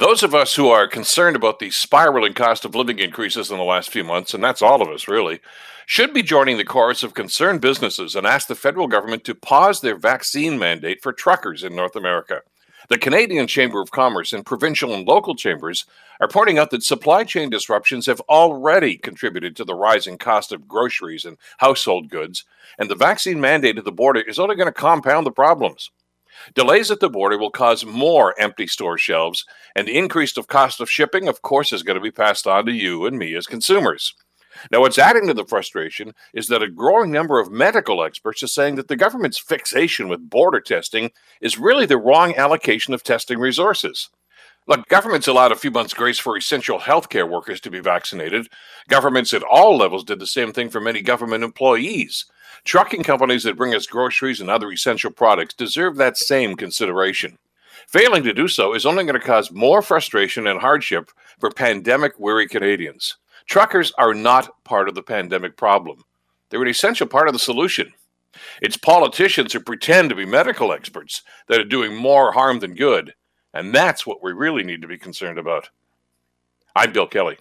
Those of us who are concerned about the spiraling cost of living increases in the last few months, and that's all of us really, should be joining the chorus of concerned businesses and ask the federal government to pause their vaccine mandate for truckers in North America. The Canadian Chamber of Commerce and provincial and local chambers are pointing out that supply chain disruptions have already contributed to the rising cost of groceries and household goods, and the vaccine mandate at the border is only going to compound the problems. Delays at the border will cause more empty store shelves, and the increase of cost of shipping, of course, is going to be passed on to you and me as consumers. Now, what's adding to the frustration is that a growing number of medical experts are saying that the government's fixation with border testing is really the wrong allocation of testing resources. Look, governments allowed a few months' grace for essential healthcare workers to be vaccinated. Governments at all levels did the same thing for many government employees. Trucking companies that bring us groceries and other essential products deserve that same consideration. Failing to do so is only going to cause more frustration and hardship for pandemic weary Canadians. Truckers are not part of the pandemic problem, they're an essential part of the solution. It's politicians who pretend to be medical experts that are doing more harm than good, and that's what we really need to be concerned about. I'm Bill Kelly.